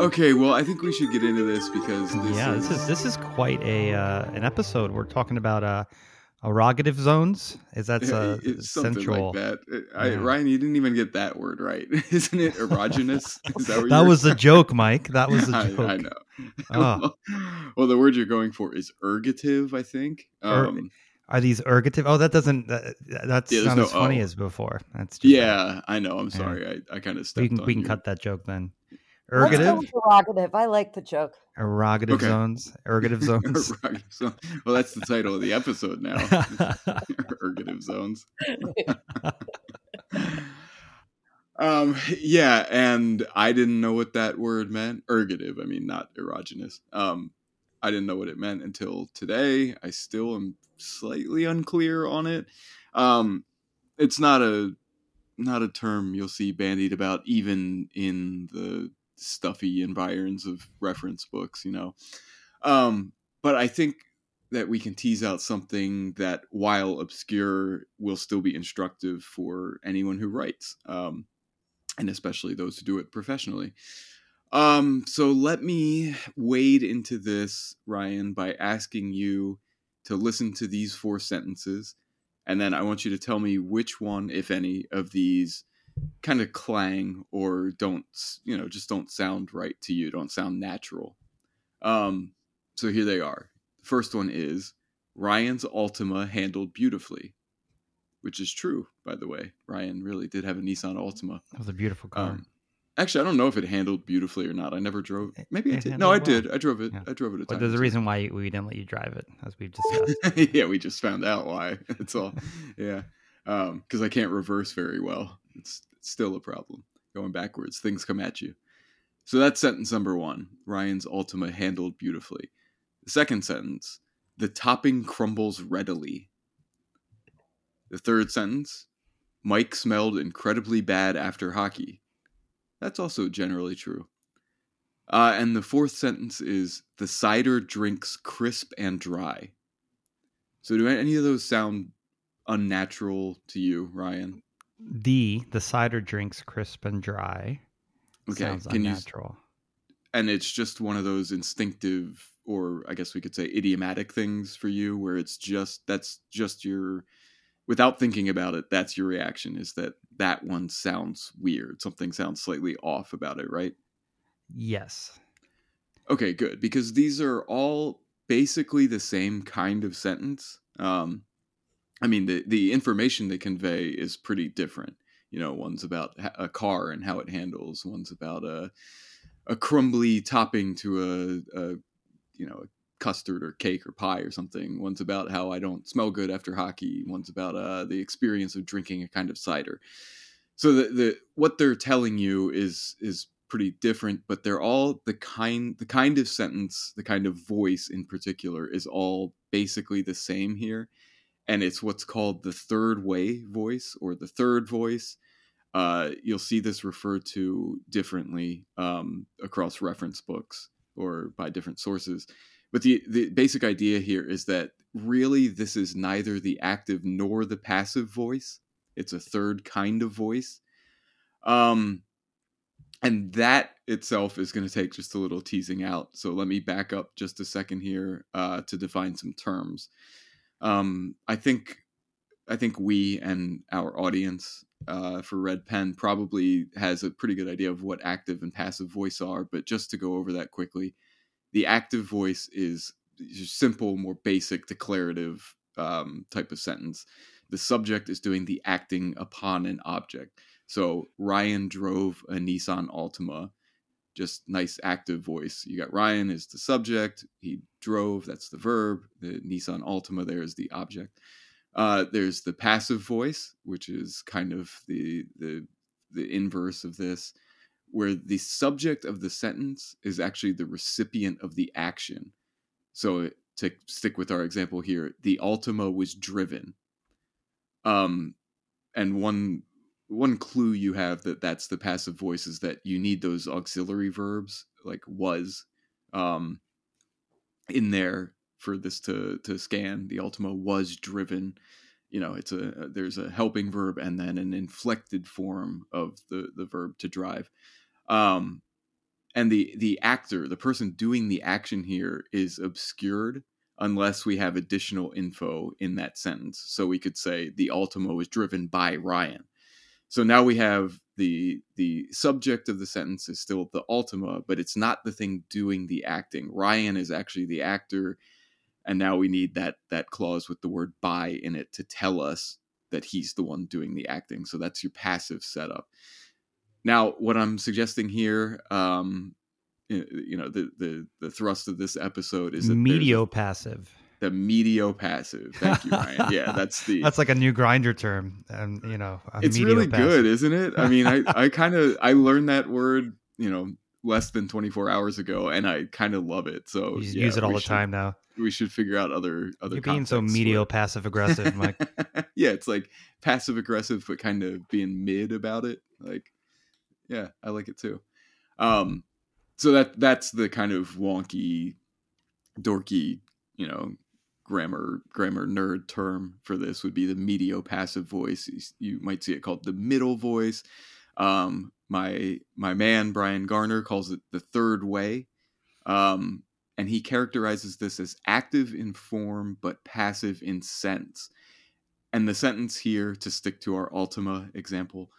Okay, well, I think we should get into this because this yeah, is, this is this is quite a uh, an episode. We're talking about uh, erogative zones. Is that uh, something central? like that. Uh, I, Yeah. Ryan, you didn't even get that word right, isn't it? Erogenous. Is that, what That was a joke, Mike. That was a I, joke. I know. Ah. well, the word you're going for is ergative, I think. Er- Um, Are these ergative? Oh, that doesn't. That, that's Yeah, not no as funny O. as before. That's just yeah, I know. I'm Yeah. sorry. I, I kind of We can we can you. cut that joke then. Let's go Ergative, with prerogative. I like the joke. erogative Okay. zones, ergative zones. Right, well, that's the title of the episode now. ergative zones. um, yeah, and I didn't know what that word meant. Ergative, I mean, not erogenous. Um, I didn't know what it meant until today. I still am slightly unclear on it. Um, it's not a not a term you'll see bandied about even in the stuffy environs of reference books, you know. Um, but I think that we can tease out something that, while obscure, will still be instructive for anyone who writes, um, and especially those who do it professionally. Um, so let me wade into this, Ryan, by asking you to listen to these four sentences, and then I want you to tell me which one, if any, of these kind of clang or don't, you know, just don't sound right to you, don't sound natural. Um, so here they are. First one is Ryan's Altima handled beautifully, which is true, by the way. Ryan really did have a Nissan Altima. That was a beautiful car. Um, actually, I don't know if it handled beautifully or not. I never drove. Maybe I It did. No, I well. did. I drove it. Yeah. I drove it a but time. there's a reason why we didn't let you drive it, as we've discussed. yeah, we just found out why. That's all. Yeah, because I can't reverse very well. It's, still a problem. Going backwards, things come at you. So that's sentence number one. Ryan's Altima handled beautifully. The second sentence: the topping crumbles readily. The third sentence: Mike smelled incredibly bad after hockey. That's also generally true. Uh, and the fourth sentence is the cider drinks crisp and dry. So do any of those sound unnatural to you, Ryan? D, the cider drinks crisp and dry. Okay, Sounds can you unnatural. and it's just one of those instinctive or I guess we could say idiomatic things for you where it's just that's just your without thinking about it, that's your reaction is that that one sounds weird. Something sounds slightly off about it, right? Yes. Okay, good. Because these are all basically the same kind of sentence. Um, I mean, the the information they convey is pretty different. You know, one's about a car and how it handles. One's about a a crumbly topping to a, a you know a custard or cake or pie or something. One's about how I don't smell good after hockey. One's about uh, the experience of drinking a kind of cider. So the, the what they're telling you is is pretty different, but they're all the kind the kind of sentence, the kind of voice in particular is all basically the same here. And it's what's called the third way voice or the third voice. Uh, you'll see this referred to differently um, across reference books or by different sources. But the, the basic idea here is that really this is neither the active nor the passive voice. It's a third kind of voice. Um, and that itself is going to take just a little teasing out. So let me back up just a second here uh, to define some terms. Um, I think I think we and our audience uh, for Red Pen probably has a pretty good idea of what active and passive voice are. But just to go over that quickly, the active voice is simple, more basic, declarative um, type of sentence. The subject is doing the acting upon an object. So Ryan drove a Nissan Altima. Just nice active voice. You got Ryan is the subject. He drove. That's the verb. The Nissan Altima there is the object. Uh, there's the passive voice, which is kind of the the the inverse of this, where the subject of the sentence is actually the recipient of the action. So to stick with our example here, the Altima was driven. Um, and one one clue you have that that's the passive voice is that you need those auxiliary verbs like was um in there for this to to scan the altima was driven you know it's a there's a helping verb and then an inflected form of the the verb to drive um and the the actor, the person doing the action here, is obscured unless we have additional info in that sentence. So we could say the Altima was driven by Ryan. So now we have the the subject of the sentence is still the Altima, but it's not the thing doing the acting. Ryan is actually the actor, and now we need that that clause with the word by in it to tell us that he's the one doing the acting. So that's your passive setup. Now, what I'm suggesting here, um, you know, the the the thrust of this episode is that medio passive. The medio passive. Thank you, Ryan. Yeah, that's the. that's like a new grinder term, and you know, it's really good, isn't it? I mean, I I kind of I learned that word, you know, less than 24 hours ago, and I kind of love it. So you yeah, use it all the should, time now. We should figure out other other. You're being so medio passive aggressive, Mike. yeah, it's like passive aggressive, but kind of being mid about it. Like, yeah, I like it too. Um, so that that's the kind of wonky, dorky, you know, grammar grammar nerd term for this would be the medio passive voice. You might see it called the middle voice. Um, my my man Brian Garner calls it the third way, um, and he characterizes this as active in form but passive in sense. And the sentence here, to stick to our Altima example,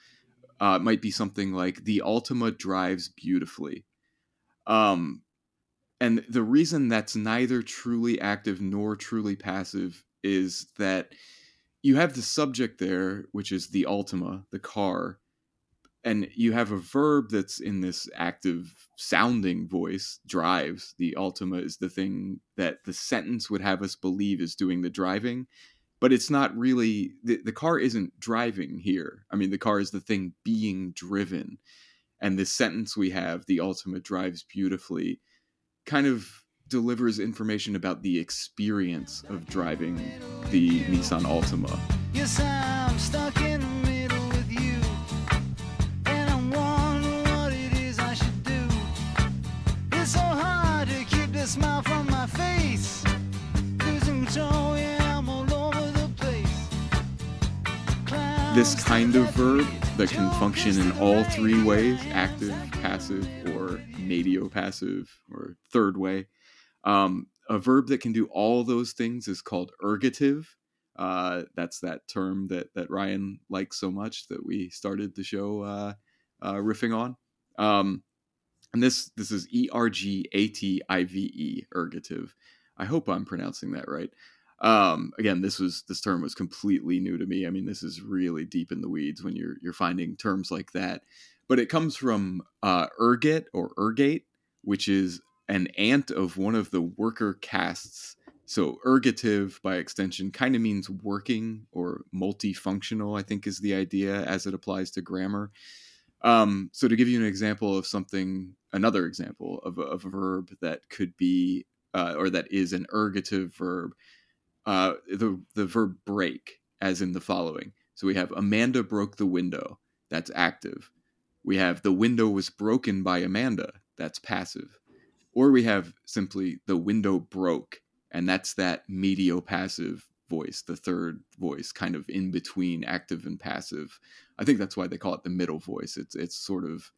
uh, might be something like the Altima drives beautifully. Um, and the reason that's neither truly active nor truly passive is that you have the subject there, which is the Altima, the car, and you have a verb that's in this active sounding voice drives. The Altima is the thing that the sentence would have us believe is doing the driving but it's not really the, the car isn't driving here. I mean the car is the thing being driven. And this sentence we have the Altima drives beautifully kind of delivers information about the experience of driving the nissan altima. Yes, this kind of verb that can function in all three ways active, passive, or medio passive, or third way. Um, a verb that can do all those things is called ergative. Uh, that's that term that, that Ryan likes so much that we started the show uh, uh, riffing on. Um, and this this is E R G A T I V E ergative. I hope I'm pronouncing that right. Um, again, this was this term was completely new to me. I mean, this is really deep in the weeds when you're you're finding terms like that. But it comes from uh, ergot or ergate, which is an ant of one of the worker castes. So ergative, by extension, kind of means working or multifunctional. I think is the idea as it applies to grammar. Um, so to give you an example of something, another example of a, of a verb that could be uh, or that is an ergative verb, uh, the the verb break, as in the following. So we have Amanda broke the window. That's active. We have the window was broken by Amanda. That's passive. Or we have simply the window broke, and that's that medio passive voice, the third voice, kind of in between active and passive. I think that's why they call it the middle voice. It's it's sort of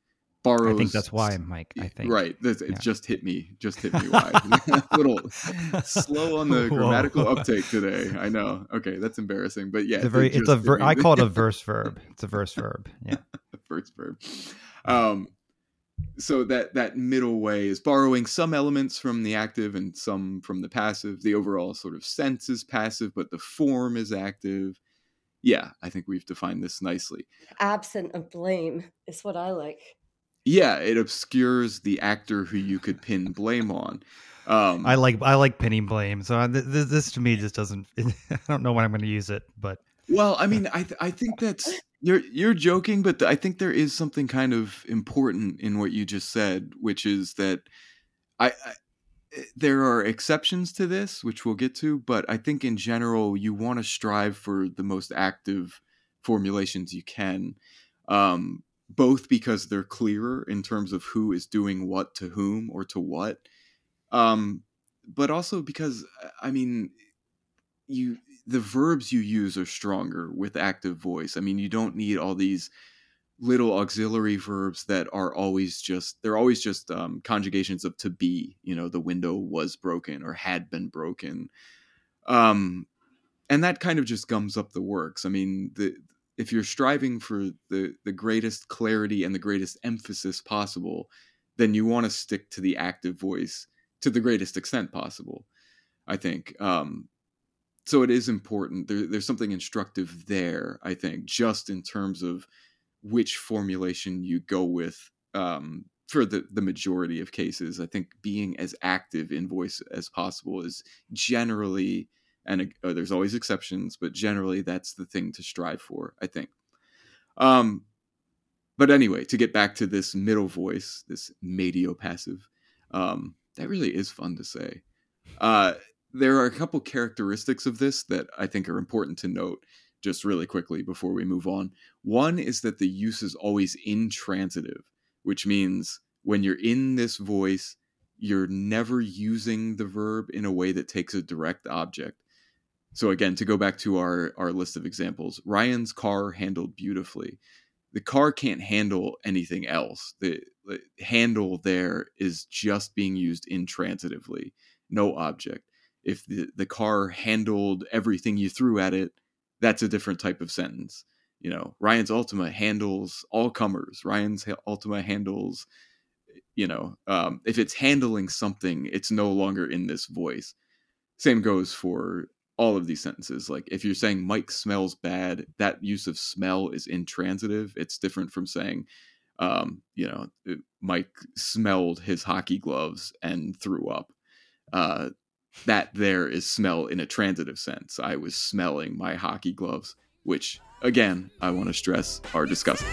borrows. I think that's why, Mike. I think right. It yeah. just hit me. Just hit me. Why? a little slow on the grammatical uptake today. I know. Okay, that's embarrassing, but yeah, it's a very. It's a. Ver- I call it a verse verb. It's a verse verb. Yeah, verse verb. Um, so that that middle way is borrowing some elements from the active and some from the passive the overall sort of sense is passive but the form is active yeah i think we've defined this nicely absent of blame is what i like yeah it obscures the actor who you could pin blame on. Um, i like i like pinning blame so this, this to me just doesn't i don't know when i'm going to use it but well i mean i th- i think that's you're you're joking, but I think there is something kind of important in what you just said, which is that I, I eh, there are exceptions to this, which we'll get to, but I think in general you want to strive for the most active formulations you can, um, both because they're clearer in terms of who is doing what to whom or to what, um, but also because I mean you the verbs you use are stronger with active voice. I mean, you don't need all these little auxiliary verbs that are always just they're always just um, conjugations of to be you know the window was broken or had been broken um and that kind of just gums up the works i mean the if you're striving for the the greatest clarity and the greatest emphasis possible then you want to stick to the active voice to the greatest extent possible i think um so it is important there, there's something instructive there i think just in terms of which formulation you go with um, for the, the majority of cases. I think being as active in voice as possible is generally, and uh, there's always exceptions, but generally that's the thing to strive for, I think. Um, but anyway, to get back to this middle voice, this medio passive, um, that really is fun to say. Uh, there are a couple characteristics of this that I think are important to note just really quickly before we move on. One is that the use is always intransitive, which means when you're in this voice, you're never using the verb in a way that takes a direct object. So again, to go back to our our list of examples, Ryan's car handled beautifully. The car can't handle anything else. The, the handle there is just being used intransitively, no object. If the, the car handled everything you threw at it, that's a different type of sentence. You know, Ryan's Altima handles all comers. Ryan's Altima handles, you know, um, if it's handling something, it's no longer in this voice. Same goes for all of these sentences. Like if you're saying Mike smells bad, that use of smell is intransitive. It's different from saying, um, you know, uh, Mike smelled his hockey gloves and threw up. Uh, that there is smell in a transitive sense. I was smelling my hockey gloves, which, again, I want to stress are disgusting.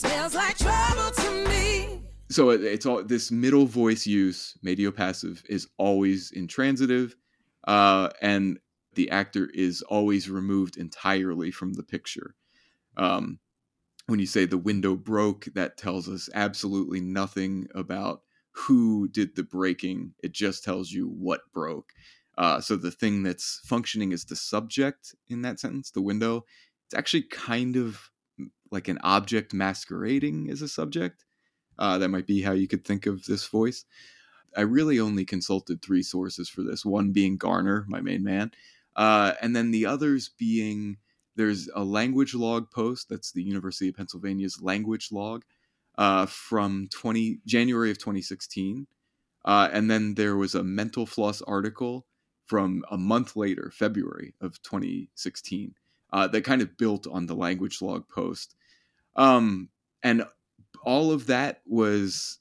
So it's all this middle voice use, medio passive, is always intransitive, uh, and the actor is always removed entirely from the picture. Um, when you say the window broke, that tells us absolutely nothing about who did the breaking. It just tells you what broke. Uh, so the thing that's functioning is the subject in that sentence, the window, it's actually kind of like an object masquerading as a subject. Uh, that might be how you could think of this voice. I really only consulted three sources for this one being Garner, my main man, uh, and then the others being there's a language log post that's the University of Pennsylvania's language log uh, from 20 January of 2016, uh, and then there was a Mental Floss article from a month later, February of 2016, uh, that kind of built on the language log post, um, and all of that was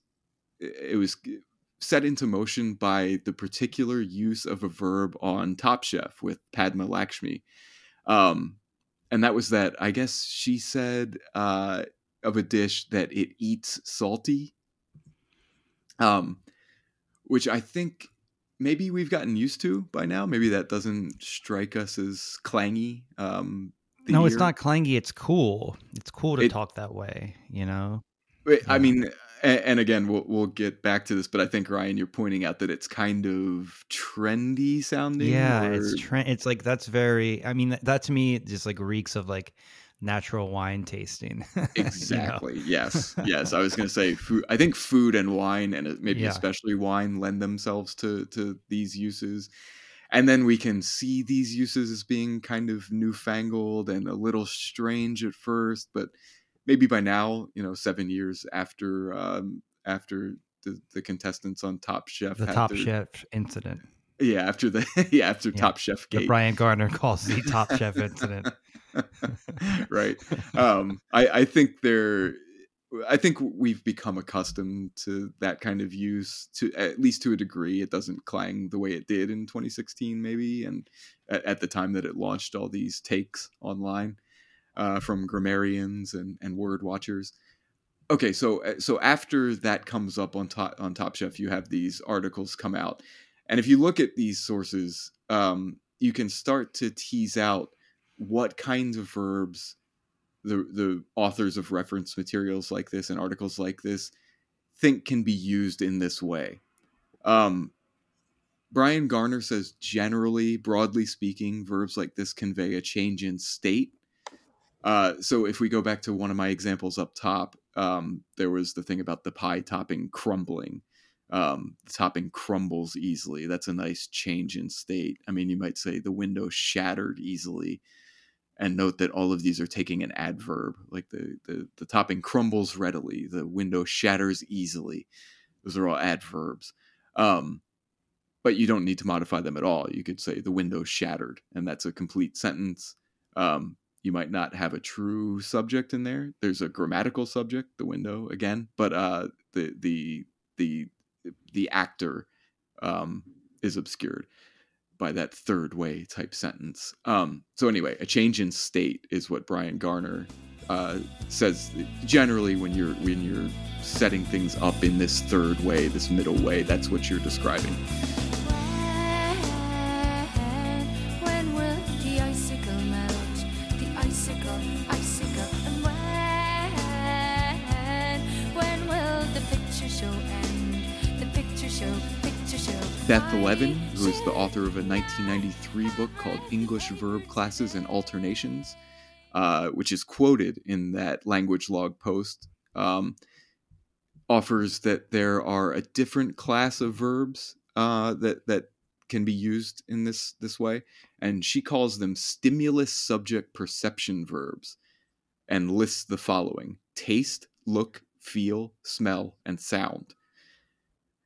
it was set into motion by the particular use of a verb on Top Chef with Padma Lakshmi. Um, and that was that I guess she said uh, of a dish that it eats salty, um, which I think maybe we've gotten used to by now. Maybe that doesn't strike us as clangy. Um, no, year. it's not clangy. It's cool. It's cool to it, talk that way. You know. I mean, and, again, we'll we'll get back to this, but I think Ryan, you're pointing out that it's kind of trendy sounding. Yeah, or... it's trend. It's like that's very. I mean, that to me just like reeks of like natural wine tasting. exactly. Yes. Yes. I was going to say food. I think food and wine, and uh, maybe yeah. especially wine, lend themselves to to these uses. And then we can see these uses as being kind of newfangled and a little strange at first, but maybe by now, you know, seven years after um, after the, the contestants on Top Chef, the Top their, Chef incident. Yeah, after the yeah after yeah. Top Chef Gate, Brian Garner calls the Top Chef incident. right. Um, I I think they're. I think we've become accustomed to that kind of use to at least to a degree. It doesn't clang the way it did in 2016, maybe, and at, at the time that it launched all these takes online uh, from grammarians and, and word watchers. Okay, so uh, so after that comes up on top on Top Chef, you have these articles come out, and if you look at these sources, um, you can start to tease out what kinds of verbs the the authors of reference materials like this and articles like this think can be used in this way. Um, Brian Garner says generally, broadly speaking, verbs like this convey a change in state. Uh, so if we go back to one of my examples up top, um, there was the thing about the pie topping crumbling. Um, the topping crumbles easily. That's a nice change in state. I mean, you might say the window shattered easily. And note that all of these are taking an adverb, like the, the, the topping crumbles readily, the window shatters easily. Those are all adverbs. Um, but you don't need to modify them at all. You could say the window shattered, and that's a complete sentence. Um, you might not have a true subject in there. There's a grammatical subject, the window again, but uh, the the the the actor um, is obscured by that third way type sentence. Um, so anyway, a change in state is what Brian Garner uh, says generally when you're when you're setting things up in this third way, this middle way. That's what you're describing. Beth Levin, who is the author of a 1993 book called English Verb Classes and Alternations, uh, which is quoted in that language log post, um, offers that there are a different class of verbs uh, that that can be used in this this way, and she calls them stimulus subject perception verbs, and lists the following: taste, look, feel, smell, and sound.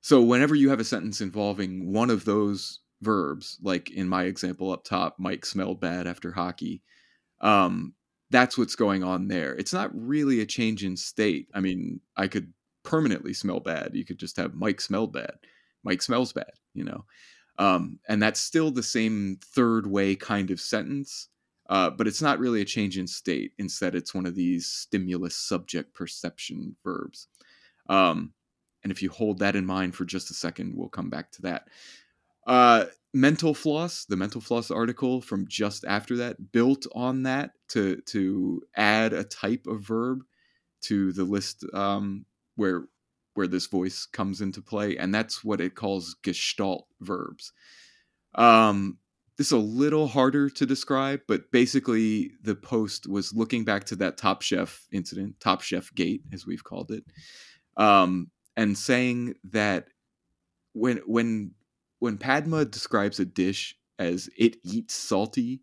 So whenever you have a sentence involving one of those verbs, like in my example up top, Mike smelled bad after hockey, um, that's what's going on there. It's not really a change in state. I mean, I could permanently smell bad. You could just have Mike smelled bad. Mike smells bad, you know. Um, and that's still the same third way kind of sentence, uh, but it's not really a change in state. Instead, it's one of these stimulus subject perception verbs. Um, and if you hold that in mind for just a second, we'll come back to that. Uh, mental floss, the mental floss article from just after that, built on that to to add a type of verb to the list um, where where this voice comes into play, and that's what it calls gestalt verbs. Um, this is a little harder to describe, but basically the post was looking back to that Top Chef incident, Top Chef Gate, as we've called it, um, and saying that when when when Padma describes a dish as it eats salty,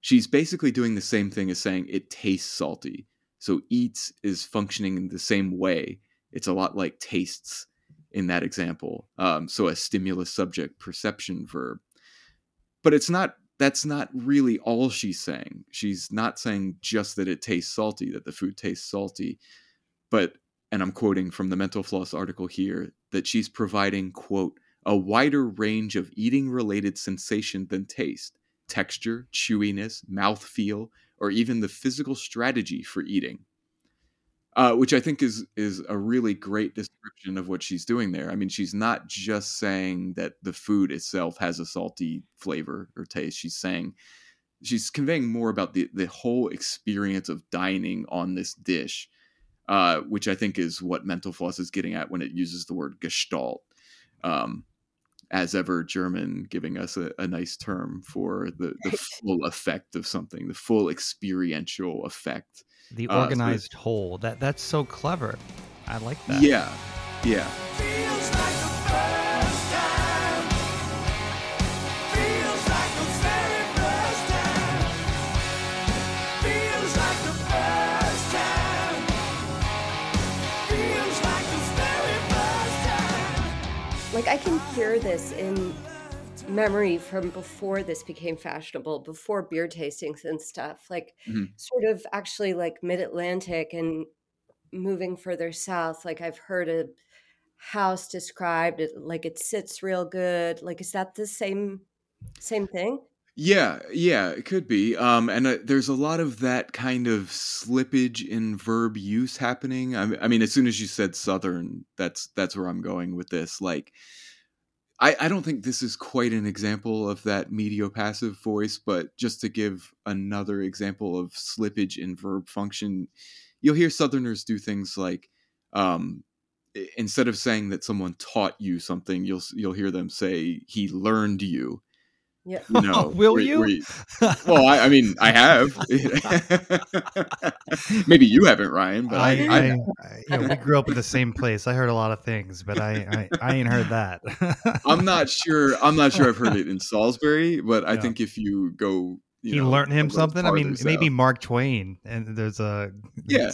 she's basically doing the same thing as saying it tastes salty. So eats is functioning in the same way. It's a lot like tastes in that example. Um, so a stimulus subject perception verb. But it's not that's not really all she's saying. She's not saying just that it tastes salty, that the food tastes salty, but and I'm quoting from the Mental Floss article here that she's providing quote a wider range of eating related sensation than taste, texture, chewiness, mouthfeel, or even the physical strategy for eating. Uh, which I think is is a really great description of what she's doing there. I mean, she's not just saying that the food itself has a salty flavor or taste. She's saying she's conveying more about the the whole experience of dining on this dish, uh, which I think is what Mental Floss is getting at when it uses the word Gestalt. Um, as ever German giving us a, a nice term for the, the full effect of something, the full experiential effect. The Uh, so- organized whole. That that's so clever. I like that. Yeah, yeah. Hear this in memory from before this became fashionable, before beer tastings and stuff. Like Mhm. sort of actually like mid Atlantic and moving further south. Like I've heard a house described it like it sits real good. Like is that the same same thing? Yeah, yeah, it could be. Um, and uh, there's a lot of that kind of slippage in verb use happening. I, I mean, as soon as you said southern, that's that's where I'm going with this. Like, I, I don't think this is quite an example of that mediopassive voice, but just to give another example of slippage in verb function, you'll hear Southerners do things like, um, instead of saying that someone taught you something, you'll you'll hear them say he learned you. Yeah. You know, Will where- you? where well, I, I mean, I have. Maybe you haven't, Ryan, but I, I, I, I, I- you know, we grew up in the same place. I heard a lot of things, but I, I, I ain't heard that. I'm not sure. I'm not sure I've heard it in Salisbury, but I Yeah. think if you go, you he know, learned him something. I mean, farther maybe Mark Twain, and there's a Yeah.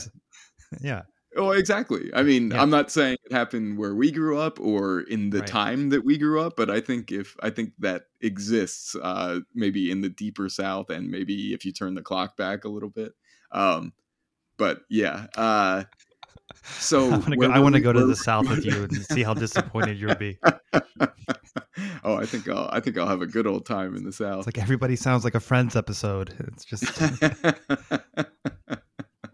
yeah. Oh, exactly. I mean, Yeah. I'm not saying it happened where we grew up or in the Right. time that we grew up, but I think if I think that exists, uh, maybe in the deeper South, and maybe if you turn the clock back a little bit. Um, but yeah. Uh, so I want to go, I were want to we- go to where- the south with you and see how disappointed you'll be. oh, I think I'll I think I'll have a good old time in the South. It's like everybody sounds like a Friends episode. It's just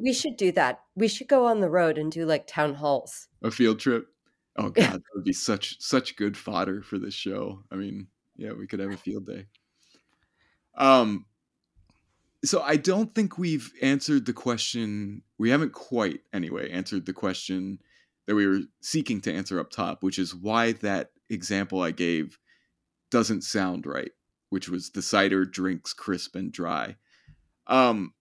We should do that. We should go on the road and do like town halls. a field trip. Oh god, that would be such such good fodder for this show. I mean, yeah, we could have a field day. Um so I don't think we've answered the question. We haven't quite anyway answered the question that we were seeking to answer up top, which is why that example I gave doesn't sound right, which was the cider drinks crisp and dry. Um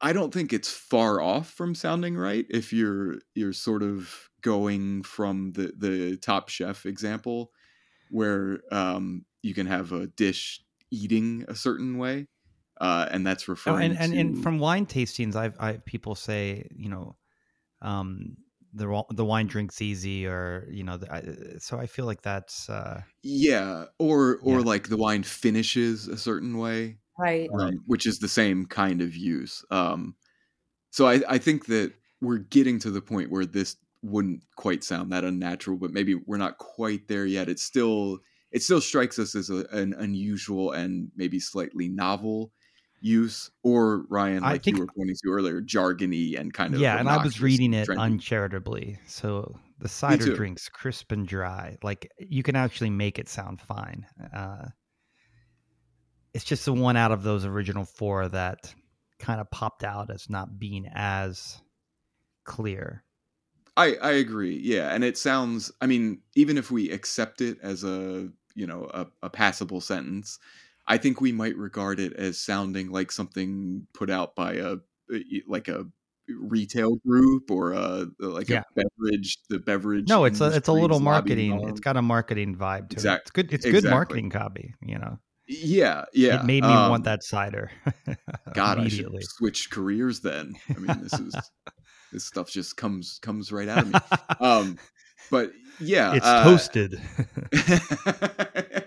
I don't think it's far off from sounding right if you're you're sort of going from the the top chef example where um you can have a dish eating a certain way uh and that's Oh, referring and, and, to and from wine tastings, I've I people say you know, um, the the wine drinks easy, or you know, the, I, so I feel like that's uh, yeah or or Yeah. like the wine finishes a certain way Right. um, which is the same kind of use. Um, so I, I think that we're getting to the point where this wouldn't quite sound that unnatural, but maybe we're not quite there yet. It's still it still strikes us as a, an unusual and maybe slightly novel use, or Ryan, like think- you were pointing to earlier, jargony and kind of yeah. And I was reading it trendy. uncharitably. So the cider drinks crisp and dry, like you can actually make it sound fine. Uh, it's just the one out of those original four that kind of popped out as not being as clear. I I agree. Yeah, and it sounds. I mean, even if we accept it as a you know a, a passable sentence, I think we might regard it as sounding like something put out by a like a retail group or a like Yeah. a beverage the beverage. No, it's a it's a little marketing. It's got a marketing vibe to it. It's good. It's good marketing copy. You know, yeah yeah. it made me um, want that cider. God, I immediately. should switch careers then. I mean, this is this stuff just comes comes right out of me. Um, but yeah, it's uh, toasted.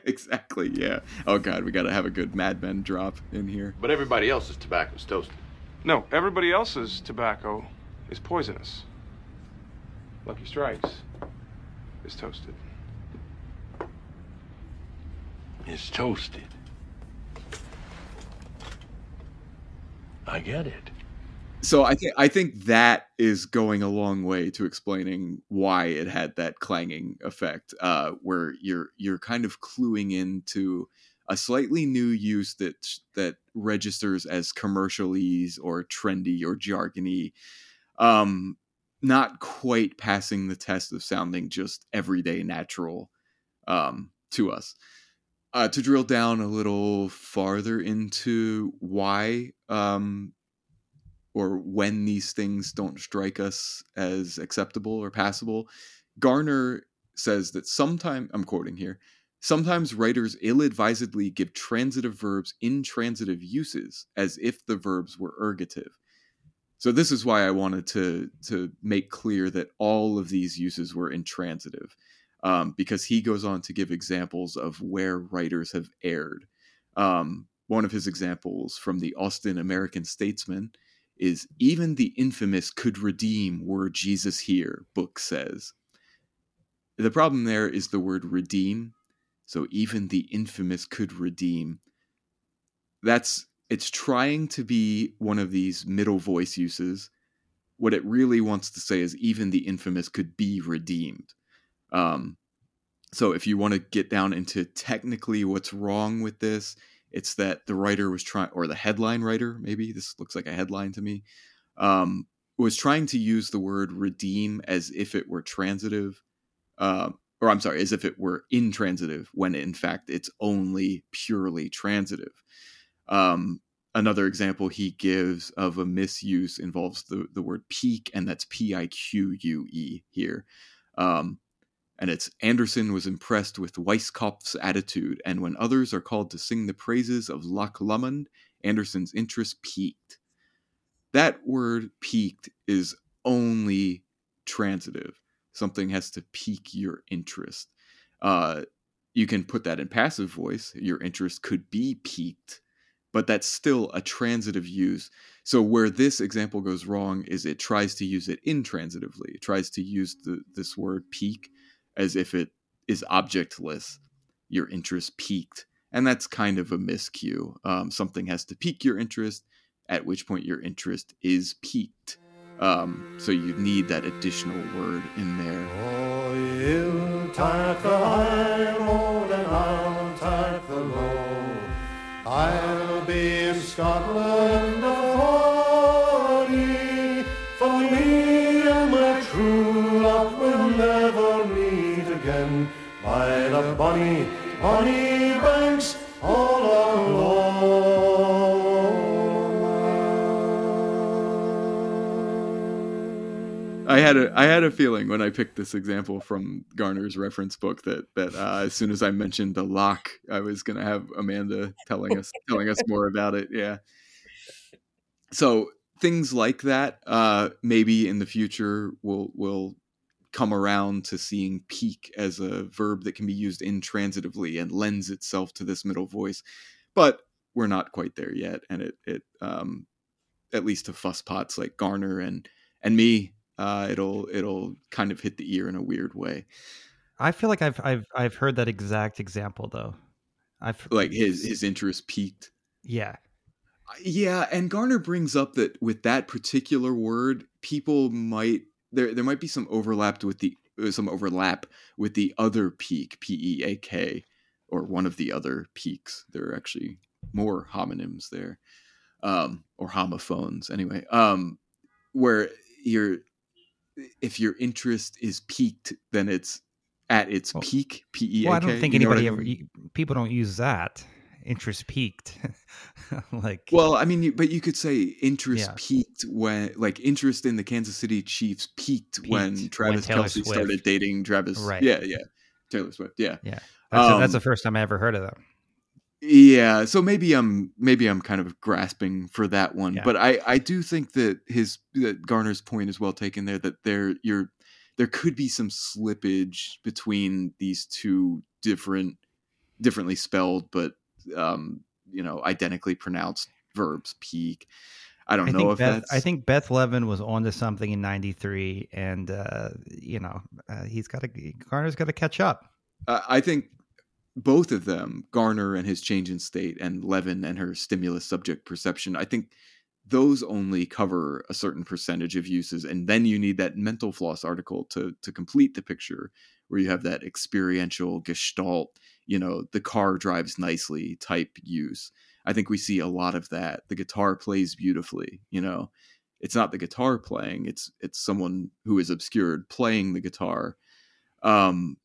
exactly. Yeah. Oh God, we got to have a good Mad Men drop in here. But everybody else's tobacco is toasted. No, everybody else's tobacco is poisonous. Lucky Strikes is toasted. It's toasted. I get it. So I think I think that is going a long way to explaining why it had that clanging effect, uh, where you're you're kind of cluing into a slightly new use that that registers as commercialese or trendy or jargony, um, not quite passing the test of sounding just everyday natural um, to us. Uh, to drill down a little farther into why um, or when these things don't strike us as acceptable or passable, Garner says that sometimes, I'm quoting here, sometimes writers ill advisedly give transitive verbs intransitive uses as if the verbs were ergative. So this is why I wanted to to make clear that all of these uses were intransitive, um, because he goes on to give examples of where writers have erred. Um, one of his examples from the Austin American Statesman is even the infamous could redeem were Jesus here, book says. The problem there is the word redeem. So even the infamous could redeem. That's it's trying to be one of these middle voice uses. What it really wants to say is even the infamous could be redeemed. Um, so if you want to get down into technically what's wrong with this, it's that the writer was trying, or the headline writer, maybe this looks like a headline to me, um, was trying to use the word redeem as if it were transitive, um, or I'm sorry, as if it were intransitive, when in fact it's only purely transitive. Um, another example he gives of a misuse involves the, the word pique, and that's P I Q U E here. Um, and it's Anderson was impressed with Weisskopf's attitude, and when others are called to sing the praises of Loch Lomond, Anderson's interest peaked. That word peaked is only transitive. Something has to pique your interest. Uh, you can put that in passive voice. Your interest could be piqued, but that's still a transitive use. So where this example goes wrong is it tries to use it intransitively. It tries to use the, this word pique as if it is objectless. Your interest peaked, and that's kind of a miscue. Um, something has to pique your interest, at which point your interest is peaked. Um, so you need that additional word in there. Oh, you the high road and I'll the low. I'll be in Scotland bonny banks all alone. I had a I had a feeling when I picked this example from Garner's reference book that that uh, as soon as I mentioned the lock, I was going to have Amanda telling us telling us more about it. Yeah. So things like that, uh, maybe in the future will will come around to seeing peak as a verb that can be used intransitively and lends itself to this middle voice, but we're not quite there yet, and it it um, at least to fusspots like Garner and and me uh, it'll it'll kind of hit the ear in a weird way. I feel like I've I've I've heard that exact example though. I've Like his his interest peaked. yeah. Yeah, and Garner brings up that with that particular word, people might there there might be some overlap with the uh, some overlap with the other peak, P E A K, or one of the other peaks. There are actually more homonyms there, um, or homophones anyway. Um, where your if your interest is peaked, then it's at its Well- peak. P E A K. Well, I don't think you anybody I ever mean? you- people don't use that. Interest peaked. like Well, I mean, you, but you could say interest Yeah. peaked when, like, interest in the Kansas City Chiefs peaked, when Peaked when Travis Taylor Kelsey started dating Travis. Right. Yeah, yeah, Taylor Swift. Yeah, yeah. That's, the- that's the um, first time I ever heard of them yeah. So maybe I'm maybe I'm kind of grasping for that one, Yeah. but I I do think that his that Garner's point is well taken there. That there you're there could be some slippage between these two different differently spelled but um you know identically pronounced verbs peak i don't I know think if Beth. that's I think Beth Levin was onto something in '93, and uh, you know uh, he's got to Garner's got to catch up. Uh, I think both of them, Garner and his change in state, and Levin and her stimulus subject perception, I think those only cover a certain percentage of uses, and then you need that mental floss article to to complete the picture, where you have that experiential gestalt, you know, the car drives nicely type use. I think we see a lot of that. The guitar plays beautifully, you know. It's not the guitar playing; it's it's someone who is obscured playing the guitar. Um,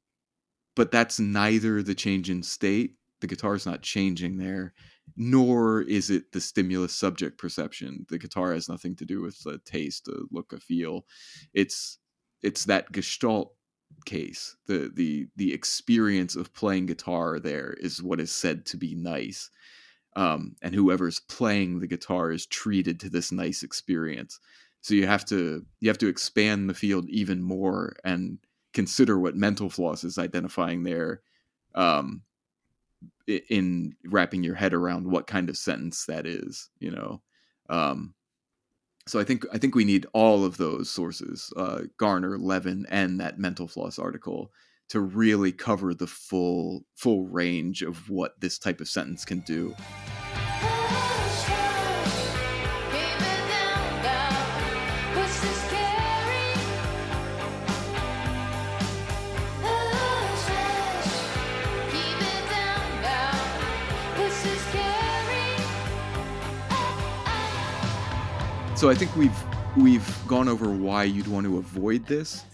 but that's neither the change in state the guitar is not changing there nor is it the stimulus subject perception the guitar has nothing to do with the taste the look a feel it's it's that gestalt case the the the experience of playing guitar there is what is said to be nice um, and whoever's playing the guitar is treated to this nice experience. So you have to you have to expand the field even more and consider what mental floss is identifying there um, in wrapping your head around what kind of sentence that is you know um, so i think i think we need all of those sources uh, garner levin and that mental floss article to really cover the full full range of what this type of sentence can do so i think we've we've gone over why you'd want to avoid this,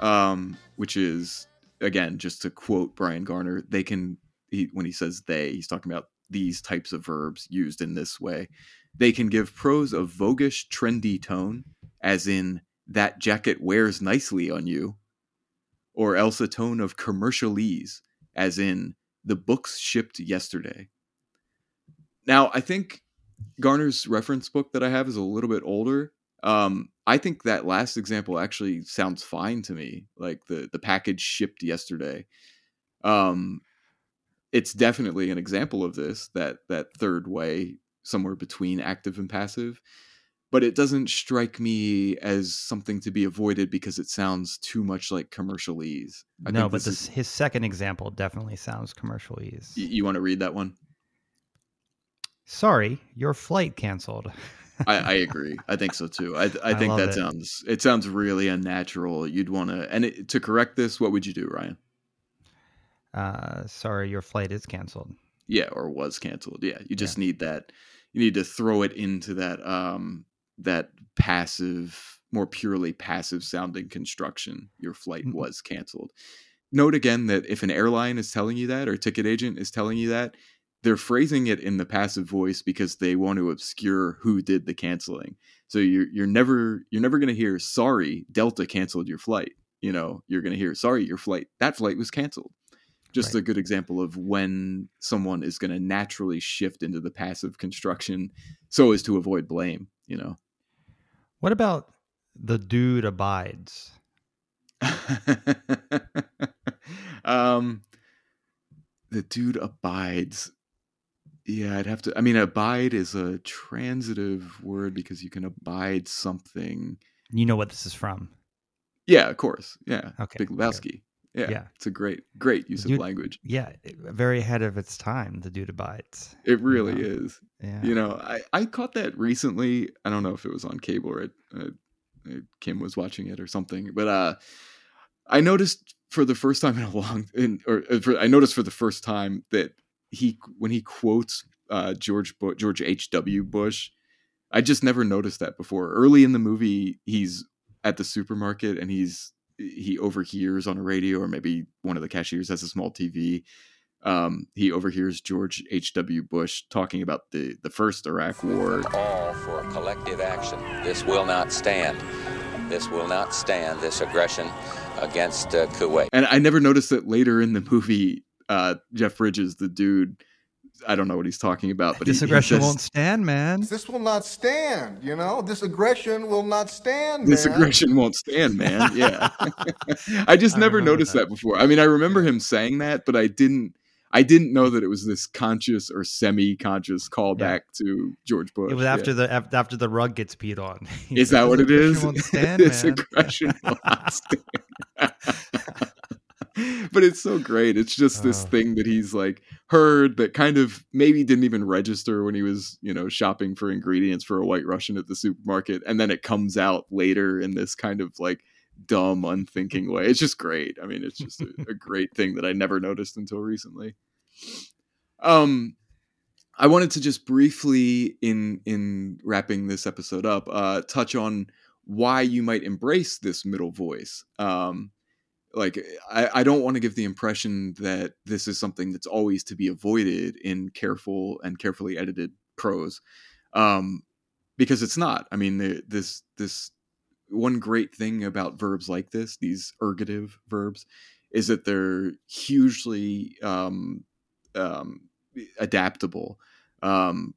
um, which is again just to quote Brian Garner, they can he, when he says they, he's talking about these types of verbs used in this way. They can give prose a voguish, trendy tone, as in that jacket wears nicely on you, or else a tone of commercialese, as in the books shipped yesterday. Now, I think Garner's reference book that I have is a little bit older. Um, I think that last example actually sounds fine to me, like the the package shipped yesterday. Um, it's definitely an example of this that that third way somewhere between active and passive but it doesn't strike me as something to be avoided because it sounds too much like commercialese. I no, but this this, is- his second example definitely sounds commercialese. y- you want to read that one? Sorry, your flight canceled. I, I agree. I think so too. I, I I think love that it. sounds it sounds really unnatural. You'd want to and it, to correct this, what would you do, Ryan? Uh, sorry, your flight is canceled. Yeah, or was canceled. Yeah, you just need that. You need to throw it into that um that passive, more purely passive sounding construction. Your flight Mhm. was canceled. Note again that if an airline is telling you that or a ticket agent is telling you that, they're phrasing it in the passive voice because they want to obscure who did the canceling. So you're you're never you're never going to hear sorry Delta canceled your flight. You know you're going to hear sorry your flight that flight was canceled. Just Right. a good example of when someone is going to naturally shift into the passive construction so as to avoid blame. You know. What about the dude abides? um the dude abides yeah i'd have to i mean abide is a transitive word because you can abide something You know what this is from? yeah of course yeah Okay, big lebowski yeah, Yeah. it's a great great use Dude- of language Yeah, very ahead of its time. The dude abides. it really Yeah. is Yeah. you know I, I caught that recently i don't know if it was on cable or it, uh, uh, kim was watching it or something but uh i noticed for the first time in a long in, or uh, for, i noticed for the first time that he when he quotes uh george Bu- george h.w bush i just never noticed that before early in the movie he's at the supermarket and he's he overhears on a radio or maybe one of the cashiers has a small tv um, he overhears George H.W. Bush talking about the, the first Iraq War. All for collective action. This will not stand. This will not stand, this aggression against uh, Kuwait. And I never noticed that later in the movie, uh, Jeff Bridges, the dude, I don't know what he's talking about, but this he aggression says, won't stand, man. This will not stand, you know? This aggression will not stand. This man. aggression won't stand, man. Yeah. I just I never noticed that. that. before. I mean, I remember him saying that, but I didn't. I didn't know that it was this conscious or semi-conscious callback to George Bush. It was Yeah. after the after the rug gets peed on. Is said, that what "This it is? aggression Won't stand, this man." aggression will not stand. but it's so great. It's just this Oh. thing that he's like heard that kind of maybe didn't even register when he was, you know, shopping for ingredients for a white Russian at the supermarket. And then it comes out later in this kind of like dumb, unthinking way. It's just great. I mean, it's just a, a great thing that I never noticed until recently. Um, I wanted to just briefly, in in wrapping this episode up, uh, touch on why you might embrace this middle voice. Um, like, I, I don't want to give the impression that this is something that's always to be avoided in careful and carefully edited prose, um, because it's not. I mean, the, this this one great thing about verbs like this, these ergative verbs, is that they're hugely um, um, adaptable. Um,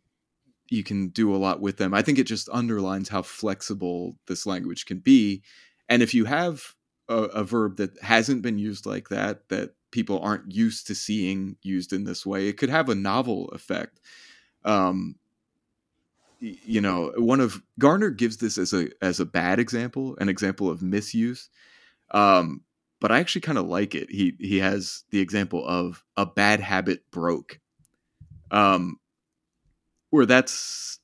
you can do a lot with them. I think it just underlines how flexible this language can be. And if you have a, a verb that hasn't been used like that, that people aren't used to seeing used in this way, it could have a novel effect. Um, you know, one of Garner gives this as a as a bad example, an example of misuse. Um, but I actually kind of like it. He he has the example of a bad habit broke. Um, where that's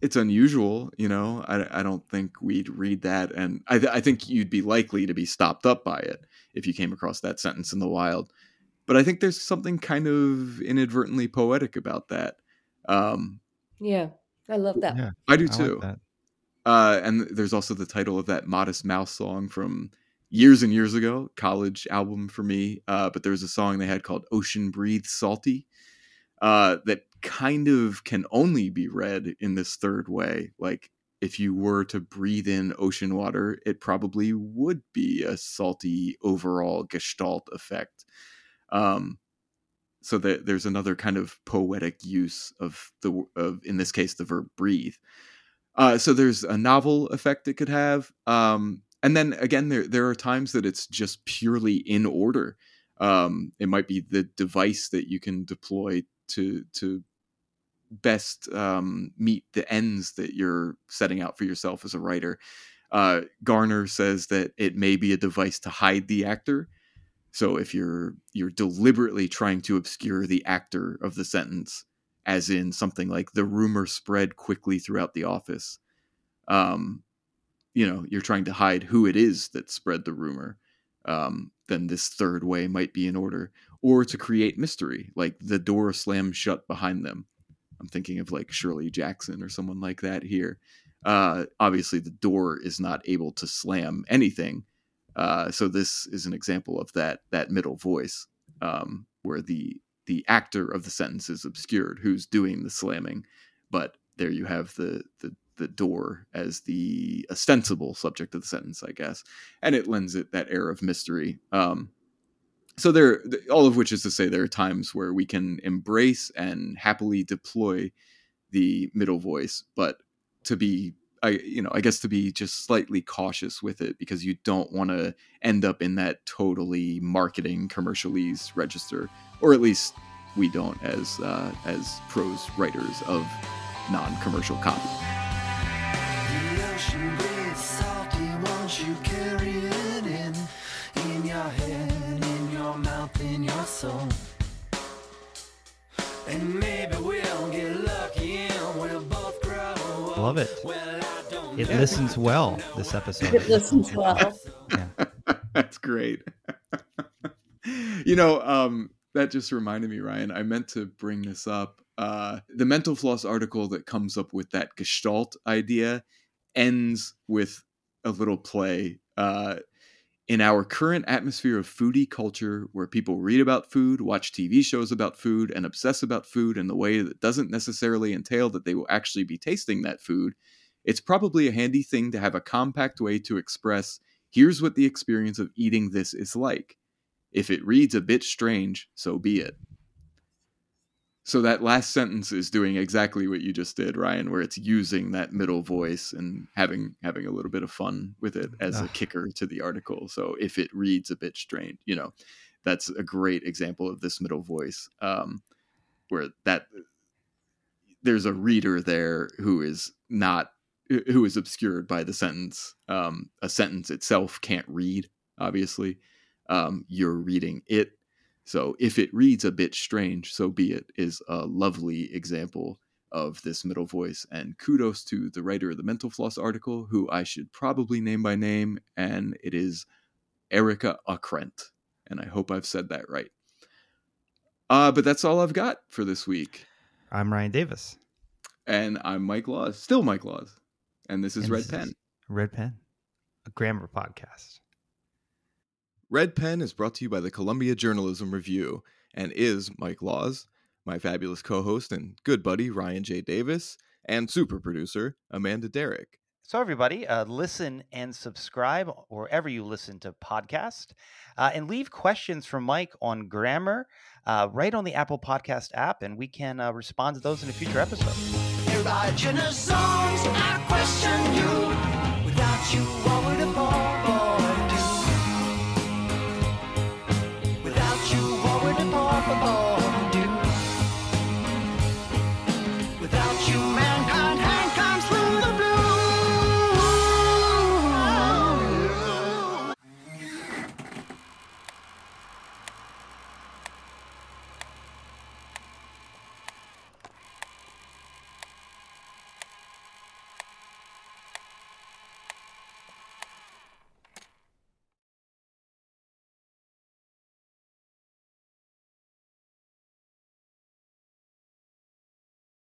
it's unusual, you know. I, I don't think we'd read that, and I, th- I think you'd be likely to be stopped up by it if you came across that sentence in the wild. But I think there's something kind of inadvertently poetic about that. Um, Yeah, I love that. Yeah, I do I too. like that. Uh, and there's also the title of that Modest Mouse song from years and years ago, college album for me. Uh, but there was a song they had called Ocean Breathe Salty uh, that kind of can only be read in this third way. Like, if you were to breathe in ocean water, it probably would be a salty overall gestalt effect. Um, so that there's another kind of poetic use of the of in this case the verb breathe. Uh, so there's a novel effect it could have, um, and then again there there are times that it's just purely in order. Um, it might be the device that you can deploy to to best um, meet the ends that you're setting out for yourself as a writer. Uh, Garner says that it may be a device to hide the actor. So if you're you're deliberately trying to obscure the actor of the sentence, as in something like the rumor spread quickly throughout the office, um, you know, you're trying to hide who it is that spread the rumor. Um, then this third way might be in order, or to create mystery, like the door slams shut behind them. I'm thinking of like Shirley Jackson or someone like that here. Uh, obviously, the door is not able to slam anything, uh, so this is an example of that that middle voice um, where the the actor of the sentence is obscured, who's doing the slamming, but there you have the the the door as the ostensible subject of the sentence, I guess, and it lends it that air of mystery. Um, so there, all of which is to say, there are times where we can embrace and happily deploy the middle voice, but to be I you know I guess to be just slightly cautious with it because you don't want to end up in that totally marketing commercialese register, or at least we don't as uh, as prose writers of non-commercial copy. In. And maybe we'll get lucky and we'll both grow up. Love it. Well, It listens well. This episode. It listens well. That's great. you know, um, that just reminded me, Ryan. I meant to bring this up. Uh, the mental floss article that comes up with that gestalt idea ends with a little play. Uh, in our current atmosphere of foodie culture, where people read about food, watch TV shows about food, and obsess about food in the way that doesn't necessarily entail that they will actually be tasting that food, it's probably a handy thing to have a compact way to express here's what the experience of eating this is like. If it reads a bit strange, so be it. So that last sentence is doing exactly what you just did, Ryan, where it's using that middle voice and having having a little bit of fun with it as a kicker to the article. So if it reads a bit strange, you know, that's a great example of this middle voice, um, where that there's a reader there who is not who is obscured by the sentence. Um, a sentence itself can't read, obviously. Um, you're reading it. So if it reads a bit strange, so be it, is a lovely example of this middle voice. And kudos to the writer of the Mental Floss article, who I should probably name by name, and it is Arika Okrent. And I hope I've said that right. Uh, but that's all I've got for this week. I'm Ryan Davis. And I'm Mike Laws, still Mike Laws. And this is And Red this Pen. Red Pen, a grammar podcast. Red Pen is brought to you by the Columbia Journalism Review and is Mike Laws, my fabulous co host and good buddy Ryan J. Davis, and super producer Amanda Darrach. So, everybody, uh, listen and subscribe wherever you listen to podcasts, uh, and leave questions for Mike on grammar uh, right on the Apple Podcast app, and we can uh, respond to those in a future episode.